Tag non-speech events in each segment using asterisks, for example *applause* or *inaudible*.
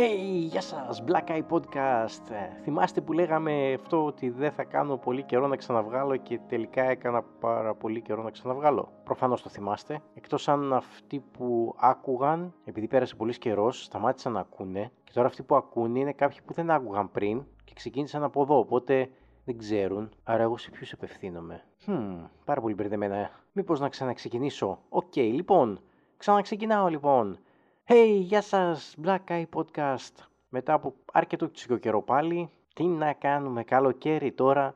Hey, γεια σας, Black Eye Podcast. Ε, θυμάστε που λέγαμε αυτό ότι δεν θα κάνω πολύ καιρό να ξαναβγάλω και τελικά έκανα πάρα πολύ καιρό να ξαναβγάλω. Προφανώς το θυμάστε. Εκτός αν αυτοί που άκουγαν, επειδή πέρασε πολύς καιρός, σταμάτησαν να ακούνε. Και τώρα αυτοί που ακούνε είναι κάποιοι που δεν άκουγαν πριν και ξεκίνησαν από εδώ. Οπότε δεν ξέρουν. Άρα εγώ σε ποιους απευθύνομαι; Hm, πάρα πολύ μπερδεμένα. Μήπως να ξαναξεκινήσω; OK, okay, λοιπόν. Ξαναξεκινάω λοιπόν. Hey, γεια σας, Black Eye Podcast. Μετά από αρκετό καιρό πάλι, τι να κάνουμε, καλοκαίρι τώρα,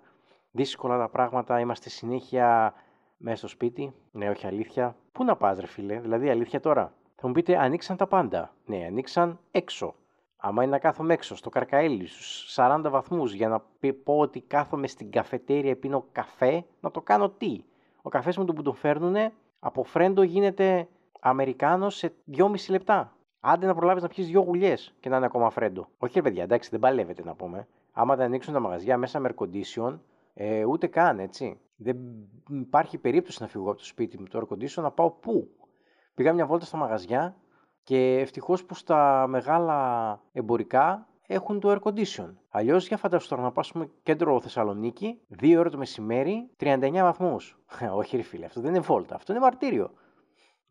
δύσκολα τα πράγματα, είμαστε συνέχεια μέσα στο σπίτι. Ναι, όχι αλήθεια. Πού να πας ρε φίλε, δηλαδή αλήθεια τώρα. Θα μου πείτε, ανοίξαν τα πάντα. Ναι, ανοίξαν έξω. Άμα είναι να κάθομαι έξω, στο καρκαέλι, στους 40 βαθμούς, για να πω ότι κάθομαι στην καφετέρια, πίνω καφέ, να το κάνω τι. Ο καφές μου που τον φέρνουνε, από φρέντο γίνεται Αμερικάνος σε 2,5 λεπτά. Άντε να προλάβεις να πιεις δύο γουλιές και να είναι ακόμα φρέντο. Όχι, ρε παιδιά, εντάξει, δεν παλεύετε να πούμε. Άμα δεν ανοίξουν τα μαγαζιά μέσα με air condition, ε, ούτε καν έτσι. Δεν υπάρχει περίπτωση να φύγω από το σπίτι μου το air condition να πάω πού. Πήγα μια βόλτα στα μαγαζιά και ευτυχώς που στα μεγάλα εμπορικά έχουν το air condition. Αλλιώς για φαντάσου τώρα να πάσουμε κέντρο Θεσσαλονίκη, 2 ώρα το μεσημέρι, 39 βαθμούς. *laughs* Όχι, ρε φίλε, αυτό δεν είναι βόλτα, αυτό είναι μαρτύριο.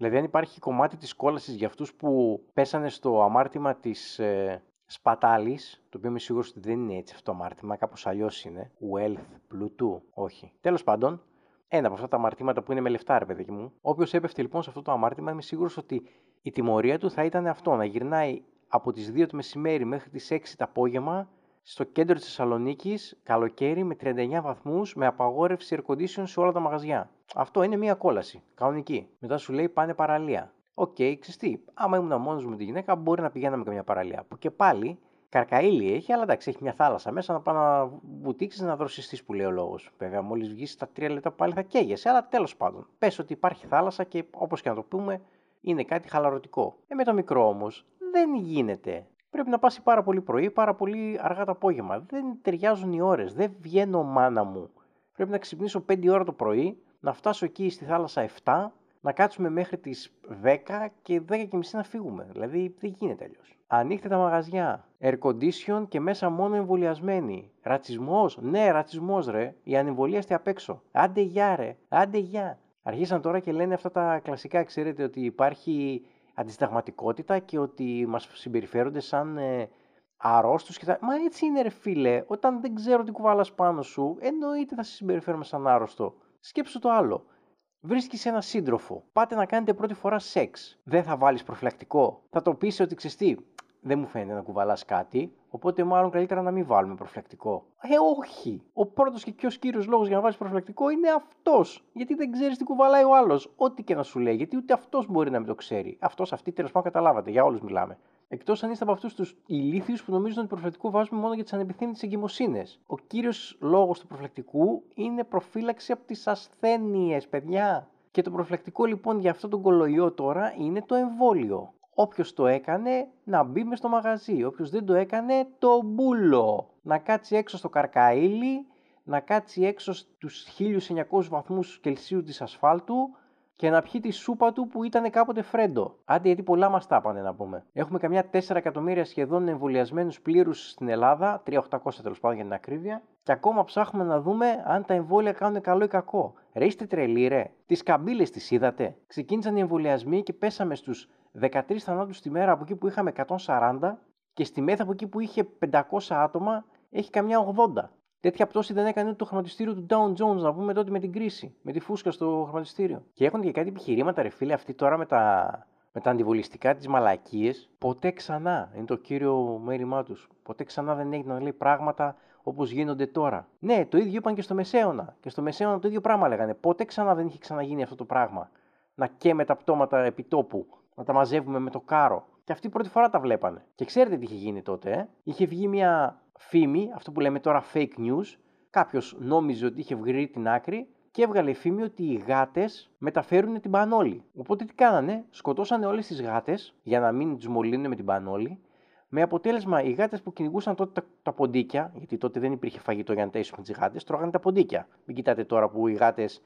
Δηλαδή, αν υπάρχει κομμάτι της κόλασης για αυτούς που πέσανε στο αμάρτημα της ε, σπατάλης, το οποίο είμαι σίγουρος ότι δεν είναι έτσι αυτό το αμάρτημα, κάπως αλλιώς είναι. Wealth, πλουτού, όχι. Τέλος πάντων, ένα από αυτά τα αμαρτήματα που είναι με λεφτά, ρε παιδί μου. Όποιο έπεφτε λοιπόν σε αυτό το αμάρτημα, είμαι σίγουρος ότι η τιμωρία του θα ήταν αυτό, να γυρνάει από τις 2 το μεσημέρι μέχρι τις 6 το απόγευμα στο κέντρο της Θεσσαλονίκης, καλοκαίρι με 39 βαθμούς, με απαγόρευση air condition σε όλα τα μαγαζιά. Αυτό είναι μια κόλαση. Κανονική. Μετά σου λέει πάνε παραλία. OK, okay, τι, άμα ήμουν μόνος με τη γυναίκα, μπορεί να πηγαίναμε καμιά παραλία. Που και πάλι καρακαΐλα έχει, αλλά εντάξει, έχει μια θάλασσα μέσα να πάει να βουτήξεις να δροσιστείς που λέει ο λόγος. Βέβαια, μόλις βγεις στα τρία λεπτά πάλι θα καίγεσαι, αλλά τέλος πάντων. Πες ότι υπάρχει θάλασσα και όπως και να το πούμε, είναι κάτι χαλαρωτικό. Ε, με το μικρό όμως δεν γίνεται πρέπει να πας πάρα πολύ πρωί, πάρα πολύ αργά το απόγευμα. Δεν ταιριάζουν οι ώρες, δεν βγαίνω μάνα μου. Πρέπει να ξυπνήσω 5 ώρα το πρωί, να φτάσω εκεί στη θάλασσα 7, να κάτσουμε μέχρι τις 10 και 10 και μισή να φύγουμε. Δηλαδή δεν γίνεται αλλιώς. Ανοίχτε τα μαγαζιά. Air condition και μέσα μόνο εμβολιασμένοι. Ρατσισμός, ναι, ρατσισμός ρε. Οι ανεμβολίαστοι απ' έξω. Άντε γεια ρε, άντε γεια. Αρχίσαν τώρα και λένε αυτά τα κλασικά, ξέρετε ότι υπάρχει αντισταγματικότητα και ότι μας συμπεριφέρονται σαν ε, αρρώστους και θα... Μα έτσι είναι ρε φίλε, όταν δεν ξέρω τι κουβάλας πάνω σου, εννοείται θα σε συμπεριφέρουμε σαν άρρωστο. Σκέψου το άλλο. Βρίσκεις ένα σύντροφο. Πάτε να κάνετε πρώτη φορά σεξ. Δεν θα βάλεις προφυλακτικό. Θα το πεις ότι ξεστή. Δεν μου φαίνεται να κουβαλάς κάτι. Οπότε μάλλον καλύτερα να μην βάλουμε προφυλακτικό. Ε, όχι. Ο πρώτος και πιο κύριο λόγος για να βάλεις προφυλακτικό είναι αυτός. Γιατί δεν ξέρεις τι κουβαλάει ο άλλος. Ό,τι και να σου λέει. Γιατί ούτε αυτός μπορεί να μην το ξέρει. Αυτός, αυτή τέλος πάντων καταλάβατε. Για όλους μιλάμε. Εκτός αν είστε από αυτούς τους ηλίθιους που νομίζουν ότι προφυλακτικό βάζουμε μόνο για τις ανεπιθύμητες εγκυμοσύνες. Ο κύριος λόγος του προφυλακτικού είναι προφύλαξη από τις ασθένειες, παιδιά. Και το προφυλακτικό λοιπόν για αυτό τον κολοϊό τώρα είναι το εμβόλιο. Όποιος το έκανε να μπει μες στο μαγαζί, όποιος δεν το έκανε το μπούλο. Να κάτσει έξω στο καρκαίλι, να κάτσει έξω στους 1900 βαθμούς Κελσίου της ασφάλτου και να πιει τη σούπα του που ήταν κάποτε φρέντο. Άντε, γιατί πολλά μας τα πάνε να πούμε. Έχουμε καμιά 4 εκατομμύρια σχεδόν εμβολιασμένους πλήρους στην Ελλάδα, 3.800 τέλος πάντων για την ακρίβεια, και ακόμα ψάχνουμε να δούμε αν τα εμβόλια κάνουν καλό ή κακό. Ρε είστε τρελοί, ρε. Τις καμπύλες τις είδατε. Ξεκίνησαν οι εμβολιασμοί και πέσαμε στους 13 θανάτους τη μέρα από εκεί που είχαμε 140 και στη μέθα από εκεί που είχε 500 άτομα έχει καμιά 80. Τέτοια πτώση δεν έκανε ούτε το χρηματιστήριο του Dow Jones, να πούμε τότε με την κρίση, με τη φούσκα στο χρηματιστήριο. Και έχουν και κάτι επιχειρήματα, ρε φίλε, αυτοί τώρα με τα, με τα αντιβολιστικά της μαλακίες. Ποτέ ξανά είναι το κύριο μέρημά τους. Ποτέ ξανά δεν έγινε να λέει πράγματα όπως γίνονται τώρα. Ναι, το ίδιο είπαν και στο Μεσαίωνα. Και στο Μεσαίωνα το ίδιο πράγμα λέγανε. Ποτέ ξανά δεν είχε ξαναγίνει αυτό το πράγμα. Να καίμε τα πτώματα επιτόπου να τα μαζεύουμε με το κάρο. Και αυτή πρώτη φορά τα βλέπανε. Και ξέρετε τι είχε γίνει τότε, ε; Είχε βγει μια φήμη, αυτό που λέμε τώρα fake news. Κάποιος νόμιζε ότι είχε βγει την άκρη και έβγαλε φήμη ότι οι γάτες μεταφέρουν την πανόλη. Οπότε τι κάνανε, σκοτώσανε όλες τις γάτες για να μην τους μολύνουν με την πανόλη. Με αποτέλεσμα οι γάτες που κυνηγούσαν τότε τα, τα ποντίκια, γιατί τότε δεν υπήρχε φαγητό για να τέσσουμε τις γάτες, τρώγανε τα ποντίκια. Μην κοιτάτε τώρα που οι γάτες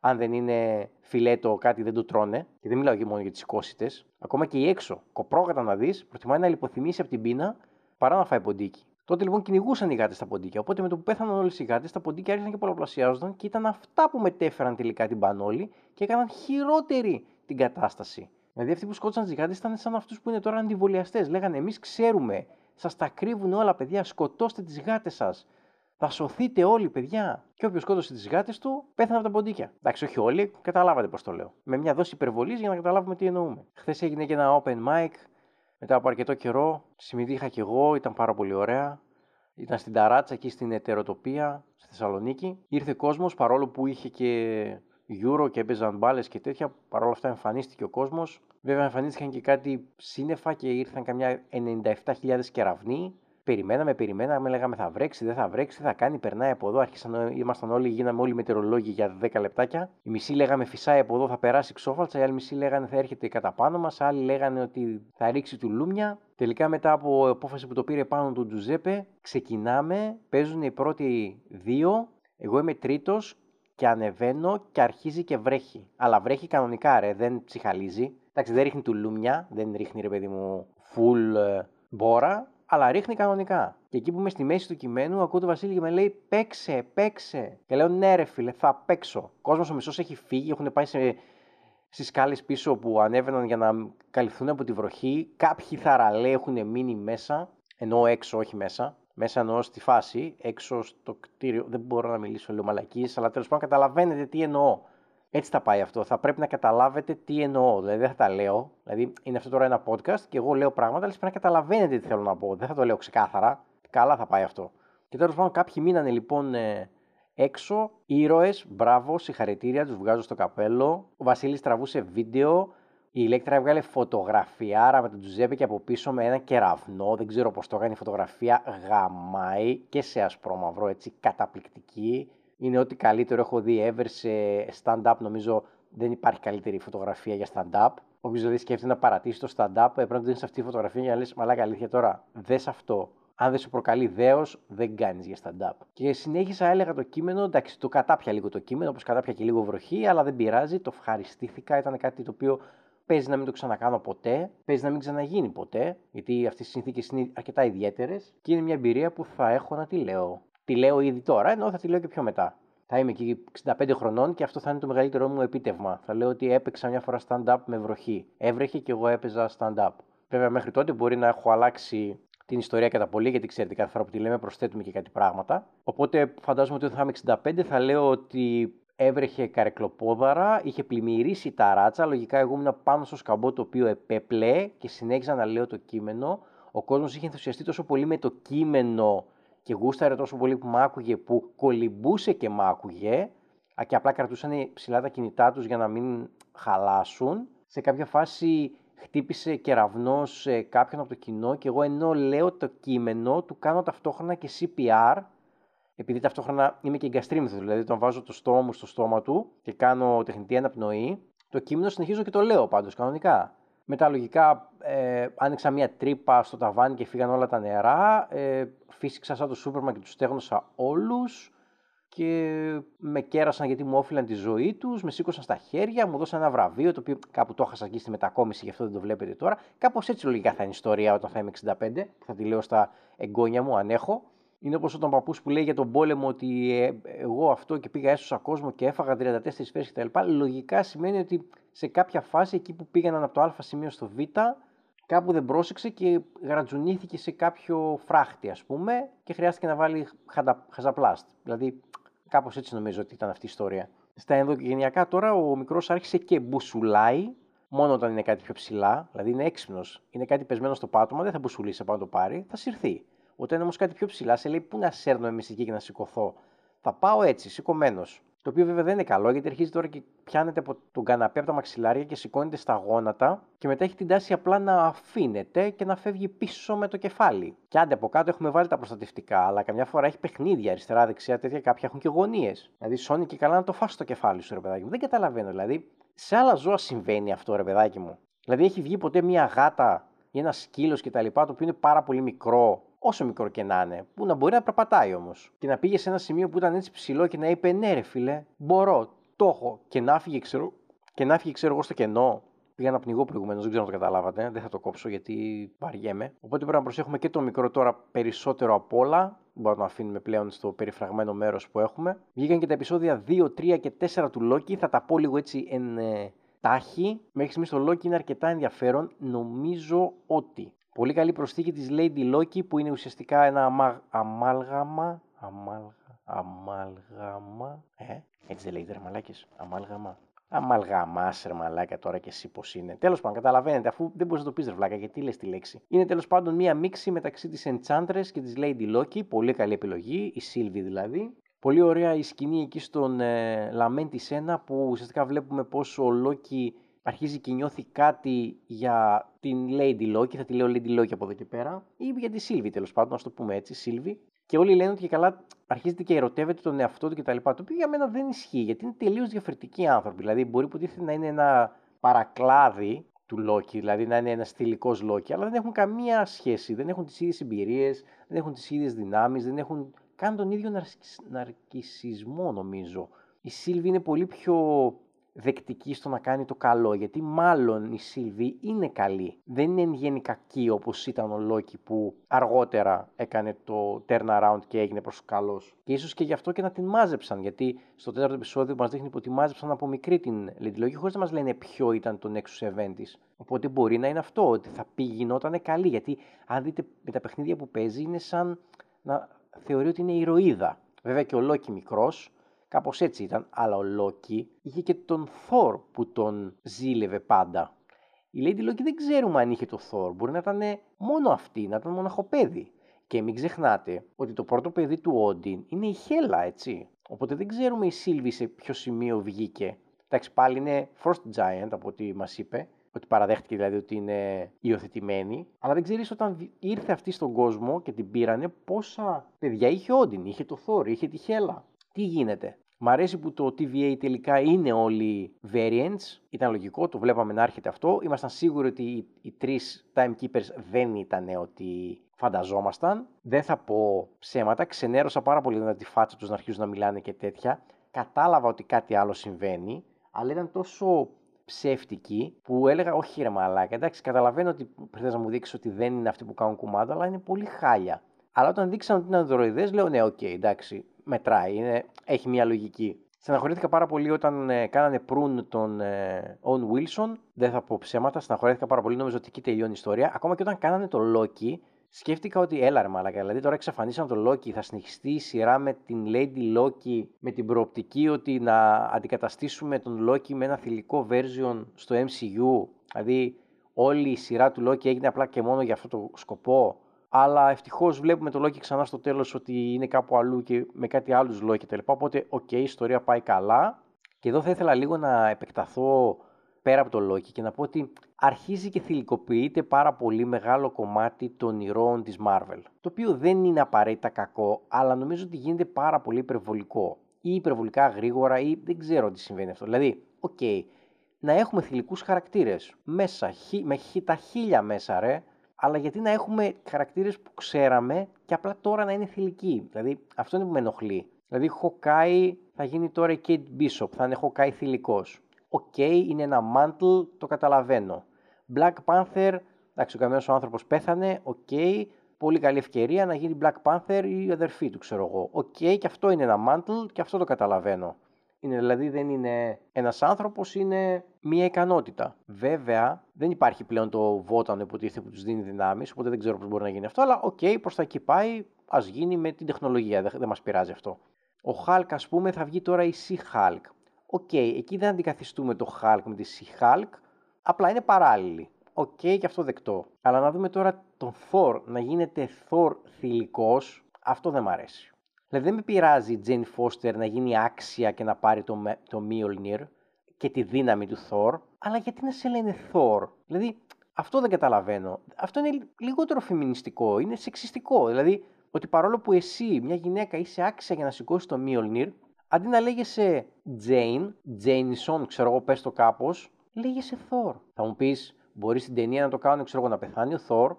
αν δεν είναι φιλέτο, κάτι δεν το τρώνε. Και δεν μιλάω και μόνο για τις οικόσιτε. Ακόμα και η έξω, κοπρόγατα να δεις, προτιμάει να λιποθυμήσει από την πείνα παρά να φάει ποντίκι. Τότε λοιπόν κυνηγούσαν οι γάτες τα ποντίκια. Οπότε με το που πέθαναν όλες οι γάτες, τα ποντίκια άρχισαν και πολλαπλασιάζονταν και ήταν αυτά που μετέφεραν τελικά την πανόλη και έκαναν χειρότερη την κατάσταση. Δηλαδή αυτοί που σκότωσαν τις γάτες ήταν σαν αυτούς που είναι τώρα αντιβολιαστές. Λέγανε Εμείς ξέρουμε, σας τα κρύβουν όλα, παιδιά, σκοτώστε τις γάτες σας. Θα σωθείτε όλοι, παιδιά. Και όποιος σκότωσε τις γάτες του, πέθανε από τα ποντίκια. Εντάξει, όχι όλοι, καταλάβατε πώς το λέω. Με μια δόση υπερβολής για να καταλάβουμε τι εννοούμε. Χθες έγινε και ένα open mic μετά από αρκετό καιρό. Συμμετείχα κι εγώ, ήταν πάρα πολύ ωραία. Ήταν στην Ταράτσα εκεί στην Ετεροτοπία, στη Θεσσαλονίκη. Ήρθε κόσμος παρόλο που είχε και Euro και έπαιζαν μπάλες και τέτοια. Παρ' όλα αυτά εμφανίστηκε ο κόσμος. Βέβαια, εμφανίστηκαν και κάτι σύννεφα και ήρθαν καμιά 97.000 κεραυνοί. Περιμέναμε, περιμέναμε, λέγαμε θα βρέξει, δεν θα βρέξει, θα κάνει, περνάει από εδώ. Άρχισαν, ήμασταν όλοι, γίναμε όλοι μετεωρολόγοι για 10 λεπτάκια. Η μισή λέγαμε φυσάει από εδώ, θα περάσει ξόφαλτσα. Οι άλλοι μισή λέγανε θα έρχεται κατά πάνω μας. Άλλοι λέγανε ότι θα ρίξει του λούμια. Τελικά μετά από απόφαση που το πήρε πάνω του Τζουζέπε, ξεκινάμε, παίζουν οι πρώτοι δύο. Εγώ είμαι τρίτος και ανεβαίνω και αρχίζει και βρέχει. Αλλά βρέχει κανονικά, ρε, δεν ψυχαλίζει. Εντάξει, δεν ρίχνει του λούμια, δεν ρίχνει ρε παιδί μου full ε, μπόρα, αλλά ρίχνει κανονικά. Και εκεί που είμαι στη μέση του κειμένου, ακούω τον Βασίλη και με λέει: Παίξε, παίξε. Και λέω: Ναι, ρε φίλε, θα παίξω. Ο κόσμος ο μισός έχει φύγει, έχουν πάει σε, στις σκάλες πίσω που ανέβαιναν για να καλυφθούν από τη βροχή. Κάποιοι θαραλέ έχουν μείνει μέσα, ενώ έξω, όχι μέσα. Μέσα εννοώ στη φάση, έξω στο κτίριο. Δεν μπορώ να μιλήσω λέω μαλακίες, αλλά τέλος πάντων καταλαβαίνετε τι εννοώ. Έτσι θα πάει αυτό. Θα πρέπει να καταλάβετε τι εννοώ. Δηλαδή δεν θα τα λέω. Δηλαδή είναι αυτό τώρα ένα podcast και εγώ λέω πράγματα, αλλά πρέπει να καταλαβαίνετε τι θέλω να πω. Δεν θα το λέω ξεκάθαρα. Καλά θα πάει αυτό. Και τέλος πάντων κάποιοι μείνανε λοιπόν ε, έξω. Ήρωες, μπράβο, συγχαρητήρια, τους βγάζω στο καπέλο. Ο Βασίλης τραβούσε βίντεο. Η Ηλέκτρα έβγαλε φωτογραφιάρα με τον Τζουζέπε και από πίσω με ένα κεραυνό. Δεν ξέρω πώς το έκανε η φωτογραφία. Γαμάει και σε ασπρόμαυρο, έτσι καταπληκτική είναι ό,τι καλύτερο έχω δει ever σε stand-up. Νομίζω δεν υπάρχει καλύτερη φωτογραφία για stand-up. Όποιο δηλαδή σκέφτεται να παρατήσει το stand-up, πρέπει να δεις αυτή τη φωτογραφία για να λες: Μαλάκα, αλήθεια τώρα, δες αυτό. Αν δεν σου προκαλεί δέος, δεν κάνεις για stand-up. Και συνέχισα, έλεγα το κείμενο. Εντάξει, το κατάπια λίγο το κείμενο, όπως κατάπια και λίγο βροχή, αλλά δεν πειράζει. Το ευχαριστήθηκα. Ήταν κάτι το οποίο παίζει να μην το ξανακάνω ποτέ, παίζει να μην ξαναγίνει ποτέ, γιατί αυτές οι συνθήκες είναι αρκετά ιδιαίτερες και είναι μια εμπειρία που θα έχω να τη λέω τη λέω ήδη τώρα, ενώ θα τη λέω και πιο μετά. Θα είμαι εκεί 65 χρονών και αυτό θα είναι το μεγαλύτερό μου επίτευγμα. Θα λέω ότι έπαιξα μια φορά stand-up με βροχή. Έβρεχε και εγώ έπαιζα stand-up. Βέβαια, μέχρι τότε μπορεί να έχω αλλάξει την ιστορία κατά πολύ, γιατί ξέρετε, κάθε φορά που τη λέμε προσθέτουμε και κάτι πράγματα. Οπότε φαντάζομαι ότι όταν θα είμαι 65 θα λέω ότι έβρεχε καρεκλοπόδαρα, είχε πλημμυρίσει τα ράτσα. Λογικά, εγώ ήμουν πάνω στο σκαμπό το οποίο επέπλε και συνέχιζα να λέω το κείμενο. Ο κόσμος είχε ενθουσιαστεί τόσο πολύ με το κείμενο και γούσταρε τόσο πολύ που μ' άκουγε, που κολυμπούσε και μ' άκουγε και απλά κρατούσαν ψηλά τα κινητά τους για να μην χαλάσουν. Σε κάποια φάση χτύπησε κεραυνό σε κάποιον από το κοινό και εγώ ενώ λέω το κείμενο του κάνω ταυτόχρονα και CPR επειδή ταυτόχρονα είμαι και εγκαστρίμηθος, δηλαδή τον βάζω το στόμα μου στο στόμα του και κάνω τεχνητή αναπνοή, το κείμενο συνεχίζω και το λέω πάντως κανονικά. Μετά λογικά ε, άνοιξα μια τρύπα στο ταβάνι και φύγαν όλα τα νερά. Ε, φύσηξα σαν το Σούπερμαν και τους στέγνωσα όλους και με κέρασαν γιατί μου όφυλαν τη ζωή τους, με σήκωσαν στα χέρια, μου δώσαν ένα βραβείο το οποίο κάπου το έχασα εκεί στη μετακόμιση, γι' αυτό δεν το βλέπετε τώρα. Κάπως έτσι λογικά θα είναι η ιστορία όταν θα είμαι 65, θα τη λέω στα εγγόνια μου αν έχω. Είναι όπως ο παππούς που λέει για τον πόλεμο ότι ε, εγώ αυτό και πήγα έσωσα κόσμο και έφαγα 34 σφαίρε κτλ. Λογικά σημαίνει ότι σε κάποια φάση εκεί που πήγαιναν από το Α σημείο στο Β, κάπου δεν πρόσεξε και γρατζουνήθηκε σε κάποιο φράχτη, ας πούμε, και χρειάστηκε να βάλει χαζαπλάστ. Δηλαδή, κάπως έτσι νομίζω ότι ήταν αυτή η ιστορία. Στα ενδογενειακά τώρα ο μικρός άρχισε και μπουσουλάει μόνο όταν είναι κάτι πιο ψηλά, δηλαδή είναι έξυπνος. Είναι κάτι πεσμένο στο πάτωμα, δεν θα μπουσουλήσει από να το πάρει, θα συρθεί. Όταν όμως κάτι πιο ψηλά, σε λέει πού να σέρνω εμείς εκεί και να σηκωθώ; Θα πάω έτσι, σηκωμένος. Το οποίο βέβαια δεν είναι καλό γιατί αρχίζει τώρα και πιάνεται από τον καναπέ από τα μαξιλάρια και σηκώνεται στα γόνατα και μετά έχει την τάση απλά να αφήνεται και να φεύγει πίσω με το κεφάλι. Και άντε από κάτω έχουμε βάλει τα προστατευτικά, αλλά καμιά φορά έχει παιχνίδια αριστερά-δεξιά τέτοια, κάποια έχουν και γωνίες. Δηλαδή, σώνει και καλά να το φάσει το κεφάλι σου, ρε παιδάκι μου. Δεν καταλαβαίνω. Δηλαδή, σε άλλα ζώα συμβαίνει αυτό, ρε παιδάκι μου. Δηλαδή, έχει βγει ποτέ μια γάτα ή ένας σκύλος κτλ. Το οποίο είναι πάρα πολύ μικρό όσο μικρό και να είναι, που να μπορεί να περπατάει όμως. Και να πήγε σε ένα σημείο που ήταν έτσι ψηλό και να είπε: Ναι, ρε φίλε, μπορώ. το έχω και να φύγει, ξέρω, και να φύγει, ξέρω εγώ, στο κενό. Πήγα να πνιγώ προηγουμένως, δεν ξέρω αν το καταλάβατε. Δεν θα το κόψω γιατί βαριέμαι. Οπότε πρέπει να προσέχουμε και το μικρό τώρα περισσότερο απ' όλα. Μπορούμε να αφήνουμε πλέον στο περιφραγμένο μέρος που έχουμε. Βγήκαν και τα επεισόδια 2, 3 και 4 του Loki. Θα τα πω λίγο έτσι εν ε, τάχει. Μέχρι στιγμής το Loki είναι αρκετά ενδιαφέρον. Νομίζω ότι. Πολύ καλή προσθήκη της Lady Loki που είναι ουσιαστικά ένα αμα... αμάλγαμα. Αμάλγα... Αμάλγαμα. Ε, έτσι δεν λέγεται ρε μαλάκες. Αμάλγαμα. Αμαλγαμά, ρε μαλάκα τώρα και εσύ πώς είναι. Τέλος πάντων, καταλαβαίνετε, αφού δεν μπορείς να το πεις ρε βλάκα, γιατί λες τη λέξη. Είναι τέλος πάντων μία μίξη μεταξύ της Enchantress και της Lady Loki. Πολύ καλή επιλογή, η Sylvie δηλαδή. Πολύ ωραία η σκηνή εκεί στον ε, Lamentis 1 που ουσιαστικά βλέπουμε πως ο Loki αρχίζει και νιώθει κάτι για την Lady Loki, θα τη λέω Lady Loki από εδώ και πέρα, ή για τη Sylvie τέλος πάντων, ας το πούμε έτσι, Sylvie. Και όλοι λένε ότι και καλά αρχίζεται και ερωτεύεται τον εαυτό του κτλ. Το οποίο για μένα δεν ισχύει, γιατί είναι τελείως διαφορετικοί άνθρωποι. Δηλαδή, μπορεί υποτίθεται να είναι ένα παρακλάδι του Λόκη, δηλαδή να είναι ένας θηλυκός Λόκη, αλλά δεν έχουν καμία σχέση. Δεν έχουν τις ίδιες εμπειρίες, δεν έχουν τις ίδιες δυνάμεις, δεν έχουν καν τον ίδιο ναρκισισμό, νομίζω. Η Σίλβη είναι πολύ πιο δεκτική στο να κάνει το καλό, γιατί μάλλον η Σίλβη είναι καλή. Δεν είναι εν γέννη κακή όπως ήταν ο Λόκη που αργότερα έκανε το turnaround και έγινε προς καλός. Και ίσως και γι' αυτό και να την μάζεψαν, γιατί στο τέταρτο επεισόδιο μας δείχνει ότι μάζεψαν από μικρή την Lady Loki χωρίς να μας λένε ποιο ήταν το Nexus Event της. Οπότε μπορεί να είναι αυτό, ότι θα πει γινόταν καλή, γιατί αν δείτε με τα παιχνίδια που παίζει είναι σαν να θεωρεί ότι είναι ηρωίδα. Βέβαια και ο Λόκη μικρός, Κάπως έτσι ήταν. Αλλά ο Λόκι είχε και τον Θόρ που τον ζήλευε πάντα. Η Lady Loki δεν ξέρουμε αν είχε το Θόρ. Μπορεί να ήταν μόνο αυτή, να ήταν μοναχοπέδι. Και μην ξεχνάτε ότι το πρώτο παιδί του Όντιν είναι η Χέλα, έτσι. Οπότε δεν ξέρουμε η Σίλβη σε ποιο σημείο βγήκε. Εντάξει, πάλι είναι Frost Giant από ό,τι μας είπε. Ότι παραδέχτηκε δηλαδή ότι είναι υιοθετημένη. Αλλά δεν ξέρεις όταν ήρθε αυτή στον κόσμο και την πήρανε πόσα παιδιά είχε ο Όντιν. Είχε το Θόρ, είχε τη Χέλα τι γίνεται; Μ' αρέσει που το TVA τελικά είναι όλοι variants. Ήταν λογικό, το βλέπαμε να έρχεται αυτό. Ήμασταν σίγουροι ότι οι, οι τρεις timekeepers δεν ήταν ότι φανταζόμασταν. Δεν θα πω ψέματα. Ξενέρωσα πάρα πολύ να τη φάτσα τους να αρχίζουν να μιλάνε και τέτοια. Κατάλαβα ότι κάτι άλλο συμβαίνει, αλλά ήταν τόσο ψεύτικη που έλεγα όχι ρε μαλάκα, εντάξει καταλαβαίνω ότι πρέπει να μου δείξεις ότι δεν είναι αυτοί που κάνουν κουμάντα αλλά είναι πολύ χάλια. Αλλά όταν δείξαν ότι είναι ανδροειδές λέω ναι OK okay, εντάξει μετράει, είναι, έχει μια λογική. Στεναχωρήθηκα πάρα πολύ όταν ε, κάνανε prune τον ε, Owen Wilson. Δεν θα πω ψέματα, στεναχωρήθηκα πάρα πολύ. Νομίζω ότι εκεί τελειώνει η ιστορία. Ακόμα και όταν κάνανε το Loki, σκέφτηκα ότι έλα ρε μαλάκα, δηλαδή τώρα εξαφανίσαν το Loki, θα συνεχιστεί η σειρά με την Lady Loki με την προοπτική ότι να αντικαταστήσουμε τον Loki με ένα θηλυκό version στο MCU. Δηλαδή όλη η σειρά του Loki έγινε απλά και μόνο για αυτό το σκοπό αλλά ευτυχώς βλέπουμε το Loki ξανά στο τέλος ότι είναι κάπου αλλού και με κάτι άλλους Loki κτλ. Οπότε, οκ, η ιστορία πάει καλά. Και εδώ θα ήθελα λίγο να επεκταθώ πέρα από το Loki και να πω ότι αρχίζει και θηλυκοποιείται πάρα πολύ μεγάλο κομμάτι των ηρώων της Marvel. Το οποίο δεν είναι απαραίτητα κακό, αλλά νομίζω ότι γίνεται πάρα πολύ υπερβολικό. Ή υπερβολικά γρήγορα ή δεν ξέρω τι συμβαίνει αυτό. Δηλαδή, οκ, να έχουμε θηλυκούς χαρακτήρες μέσα, με τα χίλια μέσα ρε, αλλά γιατί να έχουμε χαρακτήρες που ξέραμε και απλά τώρα να είναι θηλυκοί. Δηλαδή αυτό είναι που με ενοχλεί. Δηλαδή Hawkeye θα γίνει τώρα η Kate Bishop, θα είναι Hawkeye θηλυκός. OK, okay, είναι ένα mantle, το καταλαβαίνω. Black Panther, εντάξει ο καμένος ο άνθρωπος πέθανε, OK, okay, πολύ καλή ευκαιρία να γίνει Black Panther ή η αδερφή του ξέρω εγώ. OK, okay, και αυτό είναι ένα mantle και αυτό το καταλαβαίνω. Είναι, δηλαδή δεν είναι ένας άνθρωπος, είναι μία ικανότητα. Βέβαια, δεν υπάρχει πλέον το βότανο υποτίθεται που τους δίνει δυνάμεις, οπότε δεν ξέρω πώς μπορεί να γίνει αυτό, αλλά OK, okay, προς τα εκεί πάει, ας γίνει με την τεχνολογία, δεν, δεν μας πειράζει αυτό. Ο Hulk, ας πούμε, θα βγει τώρα η She-Hulk. OK, okay, εκεί δεν αντικαθιστούμε το Hulk με τη She-Hulk, απλά είναι παράλληλοι. OK, okay, και αυτό δεκτό. Αλλά να δούμε τώρα τον Thor να γίνεται Thor θηλυκός, αυτό δεν μ' αρέσει. Δηλαδή δεν με πειράζει η Jane Foster να γίνει άξια και να πάρει το, το Mjolnir και τη δύναμη του Thor, αλλά γιατί να σε λένε Thor; Δηλαδή αυτό δεν καταλαβαίνω. Αυτό είναι λιγότερο φεμινιστικό, είναι σεξιστικό. Δηλαδή ότι παρόλο που εσύ, μια γυναίκα, είσαι άξια για να σηκώσει το Mjolnir, αντί να λέγεσαι Jane, Jameson, ξέρω εγώ, πες το κάπως, λέγεσαι Thor. Θα μου πεις, μπορείς στην ταινία να το κάνουν, ξέρω εγώ, να πεθάνει ο Thor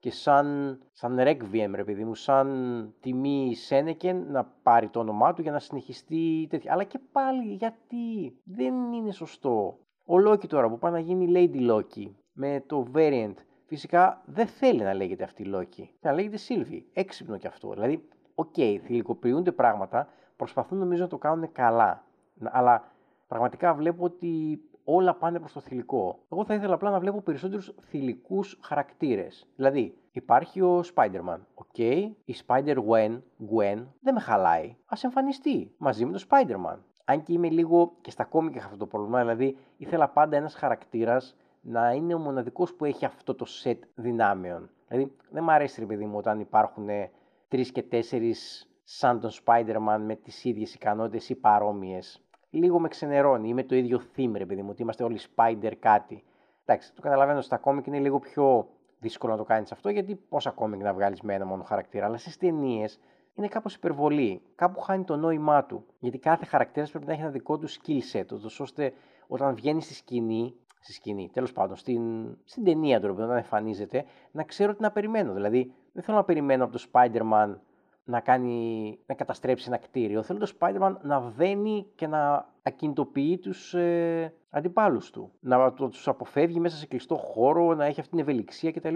και σαν, σαν Requiem, ρε παιδί μου, σαν τιμής ένεκεν να πάρει το όνομά του για να συνεχιστεί τέτοια. Αλλά και πάλι γιατί; Δεν είναι σωστό. Ο Λόκι τώρα που πάει να γίνει Lady Loki με το variant, φυσικά δεν θέλει να λέγεται αυτή η Loki. Να λέγεται Sylvie. Έξυπνο κι αυτό. Δηλαδή, OK, okay, θηλυκοποιούνται πράγματα, προσπαθούν νομίζω να το κάνουν καλά. Αλλά πραγματικά βλέπω ότι όλα πάνε προς το θηλυκό. Εγώ θα ήθελα απλά να βλέπω περισσότερους θηλυκούς χαρακτήρες. Δηλαδή, υπάρχει ο Spider-Man. OK, okay. η Spider-Gwen Gwen, δεν με χαλάει. Ας εμφανιστεί μαζί με το Spider-Man. Αν και είμαι λίγο και στα κόμικα αυτό το πρόβλημα, δηλαδή ήθελα πάντα ένας χαρακτήρας να είναι ο μοναδικός που έχει αυτό το set δυνάμεων. Δηλαδή, δεν μου αρέσει, ρε παιδί μου, όταν υπάρχουν τρεις και τέσσερις σαν τον Spider-Man με τις ίδιες ικανότητες ή παρόμοιες λίγο με ξενερώνει. Είμαι το ίδιο theme, ρε παιδί μου, ότι είμαστε όλοι spider κάτι. Εντάξει, το καταλαβαίνω στα κόμικ είναι λίγο πιο δύσκολο να το κάνεις αυτό, γιατί πόσα κόμικ να βγάλεις με ένα μόνο χαρακτήρα. Αλλά στις ταινίες είναι κάπως υπερβολή. Κάπου χάνει το νόημά του. Γιατί κάθε χαρακτήρας πρέπει να έχει ένα δικό του skill set, ώστε όταν βγαίνει στη σκηνή, στη σκηνή, τέλος πάντων, στην, στην ταινία του, όταν εμφανίζεται, να ξέρω τι να περιμένω. Δηλαδή, δεν θέλω να περιμένω από το Spider-Man να, κάνει, να καταστρέψει ένα κτίριο. Θέλω το Spider-Man να βαίνει και να ακινητοποιεί τους ε, αντιπάλους του. Να το, τους αποφεύγει μέσα σε κλειστό χώρο, να έχει αυτή την ευελιξία κτλ.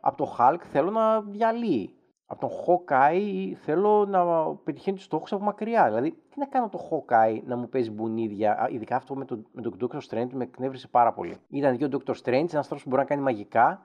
Από το Hulk θέλω να διαλύει. Από τον Hawkeye θέλω να πετυχαίνει τους στόχους από μακριά. Δηλαδή, τι να κάνω το Hawkeye να μου παίζει μπουνίδια, ειδικά αυτό με τον, με τον Doctor Strange με εκνεύρισε πάρα πολύ. Ήταν δύο Doctor Strange, ένας άνθρωπο που μπορεί να κάνει μαγικά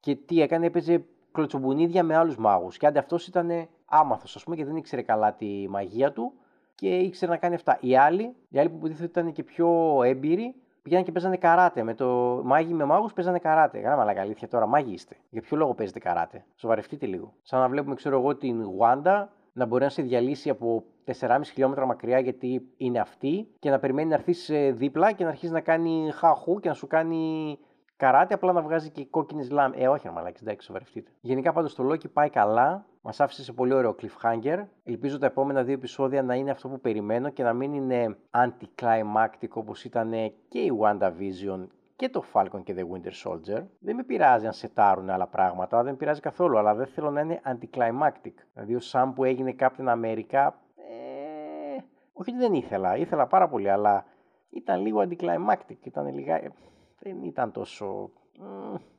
και τι έκανε, έπαιζε κλωτσομπουνίδια με άλλους μάγους. Και άντε αυτός ήταν άμαθος, ας πούμε, και δεν ήξερε καλά τη μαγεία του και ήξερε να κάνει αυτά. Οι άλλοι, οι άλλοι που υποτίθεται ήταν και πιο έμπειροι, πηγαίναν και παίζανε καράτε. Με το μάγι με μάγους παίζανε καράτε. Γράμμα αλλά αλήθεια τώρα, μάγοι είστε. Για ποιο λόγο παίζετε καράτε; Σοβαρευτείτε λίγο. Σαν να βλέπουμε, ξέρω εγώ, την Wanda να μπορεί να σε διαλύσει από 4,5 χιλιόμετρα μακριά γιατί είναι αυτή και να περιμένει να έρθεις δίπλα και να αρχίσει να κάνει χαχού και να σου κάνει καράτε, απλά να βγάζει και κόκκινες λάμ. Ε, όχι, μαλάκι, εντάξει, σοβαρευτείτε. Γενικά πάντως το Loki πάει καλά. Μας άφησε σε πολύ ωραίο cliffhanger. Ελπίζω τα επόμενα δύο επεισόδια να είναι αυτό που περιμένω και να μην είναι anticlimactic όπως ήταν και η WandaVision και το Falcon και The Winter Soldier. Δεν με πειράζει αν σετάρουν άλλα πράγματα, δεν με πειράζει καθόλου, αλλά δεν θέλω να είναι anticlimactic. Δηλαδή ο Sam που έγινε Captain America, ε, όχι δεν ήθελα, ήθελα πάρα πολύ, αλλά ήταν λίγο anticlimactic, ήταν λίγα, δεν ήταν τόσο...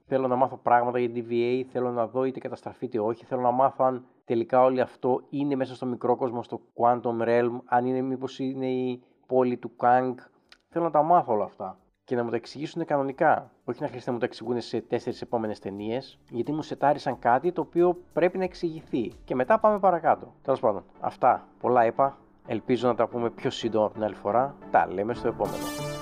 Θέλω να μάθω πράγματα για TVA, θέλω να δω είτε καταστραφεί είτε όχι, θέλω να μάθω αν τελικά όλο αυτό είναι μέσα στο μικρό κόσμο, στο Quantum Realm, αν είναι μήπως είναι η πόλη του Kang. Θέλω να τα μάθω όλα αυτά και να μου τα εξηγήσουν κανονικά. Όχι να χρειάζεται να μου τα εξηγούν σε τέσσερις επόμενες ταινίες, γιατί μου σετάρισαν κάτι το οποίο πρέπει να εξηγηθεί. Και μετά πάμε παρακάτω. Τέλος πάντων, αυτά. Πολλά είπα. Ελπίζω να τα πούμε πιο σύντομα από την άλλη φορά. Τα λέμε στο επόμενο.